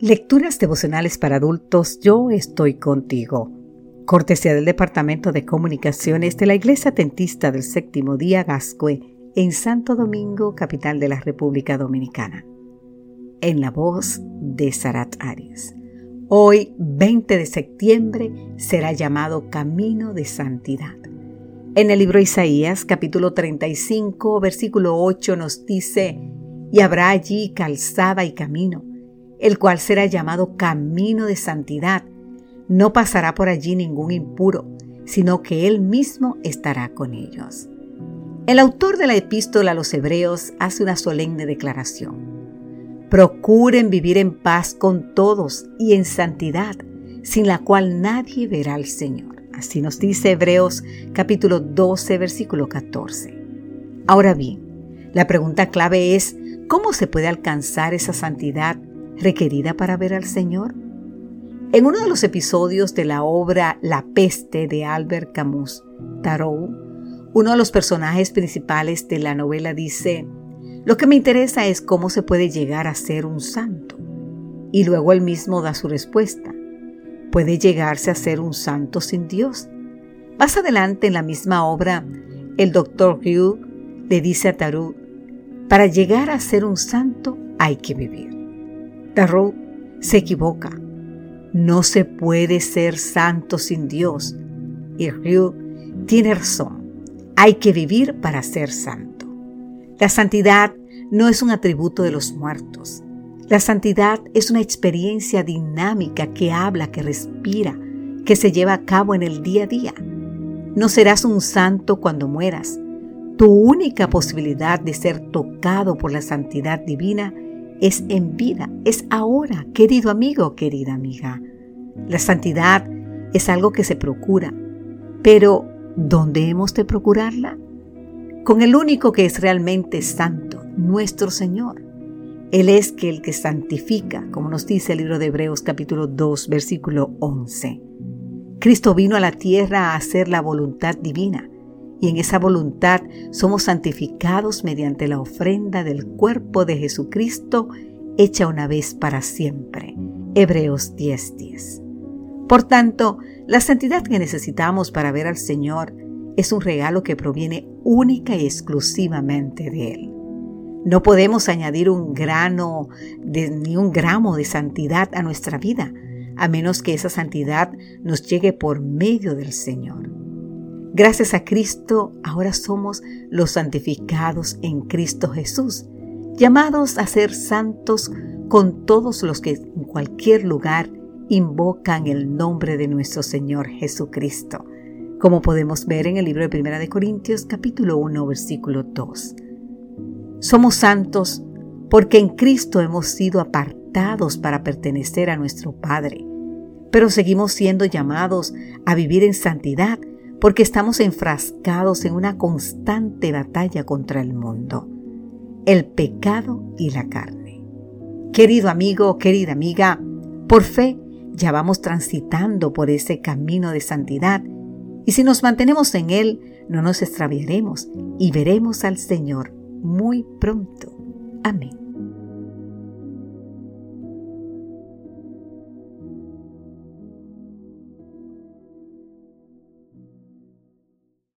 Lecturas devocionales para adultos, yo estoy contigo. Cortesía del Departamento de Comunicaciones de la Iglesia Tentista del Séptimo Día Gascue en Santo Domingo, capital de la República Dominicana. En la voz de Sarat Arias. Hoy, 20 de septiembre, será llamado Camino de Santidad. En el libro Isaías, capítulo 35, versículo 8, nos dice, y habrá allí calzada y camino el cual será llamado camino de santidad. No pasará por allí ningún impuro, sino que Él mismo estará con ellos. El autor de la epístola a los Hebreos hace una solemne declaración. Procuren vivir en paz con todos y en santidad, sin la cual nadie verá al Señor. Así nos dice Hebreos capítulo 12, versículo 14. Ahora bien, la pregunta clave es, ¿cómo se puede alcanzar esa santidad requerida para ver al Señor? En uno de los episodios de la obra La peste de Albert Camus, Tarot, uno de los personajes principales de la novela dice, lo que me interesa es cómo se puede llegar a ser un santo. Y luego él mismo da su respuesta. Puede llegarse a ser un santo sin Dios. Más adelante en la misma obra, el doctor Hugh le dice a Tarot, para llegar a ser un santo hay que vivir. Tarot se equivoca. No se puede ser santo sin Dios. Y Ryu tiene razón. Hay que vivir para ser santo. La santidad no es un atributo de los muertos. La santidad es una experiencia dinámica que habla, que respira, que se lleva a cabo en el día a día. No serás un santo cuando mueras. Tu única posibilidad de ser tocado por la santidad divina es en vida, es ahora, querido amigo, querida amiga. La santidad es algo que se procura, pero ¿dónde hemos de procurarla? Con el único que es realmente santo, nuestro Señor. Él es que el que santifica, como nos dice el libro de Hebreos capítulo 2, versículo 11. Cristo vino a la tierra a hacer la voluntad divina y en esa voluntad somos santificados mediante la ofrenda del cuerpo de Jesucristo hecha una vez para siempre. Hebreos 10:10. Por tanto, la santidad que necesitamos para ver al Señor es un regalo que proviene única y exclusivamente de Él. No podemos añadir un grano de, ni un gramo de santidad a nuestra vida, a menos que esa santidad nos llegue por medio del Señor. Gracias a Cristo, ahora somos los santificados en Cristo Jesús, llamados a ser santos con todos los que en cualquier lugar invocan el nombre de nuestro Señor Jesucristo, como podemos ver en el libro de Primera de Corintios capítulo 1 versículo 2. Somos santos porque en Cristo hemos sido apartados para pertenecer a nuestro Padre, pero seguimos siendo llamados a vivir en santidad porque estamos enfrascados en una constante batalla contra el mundo, el pecado y la carne. Querido amigo, querida amiga, por fe ya vamos transitando por ese camino de santidad y si nos mantenemos en él, no nos extraviaremos y veremos al Señor muy pronto. Amén.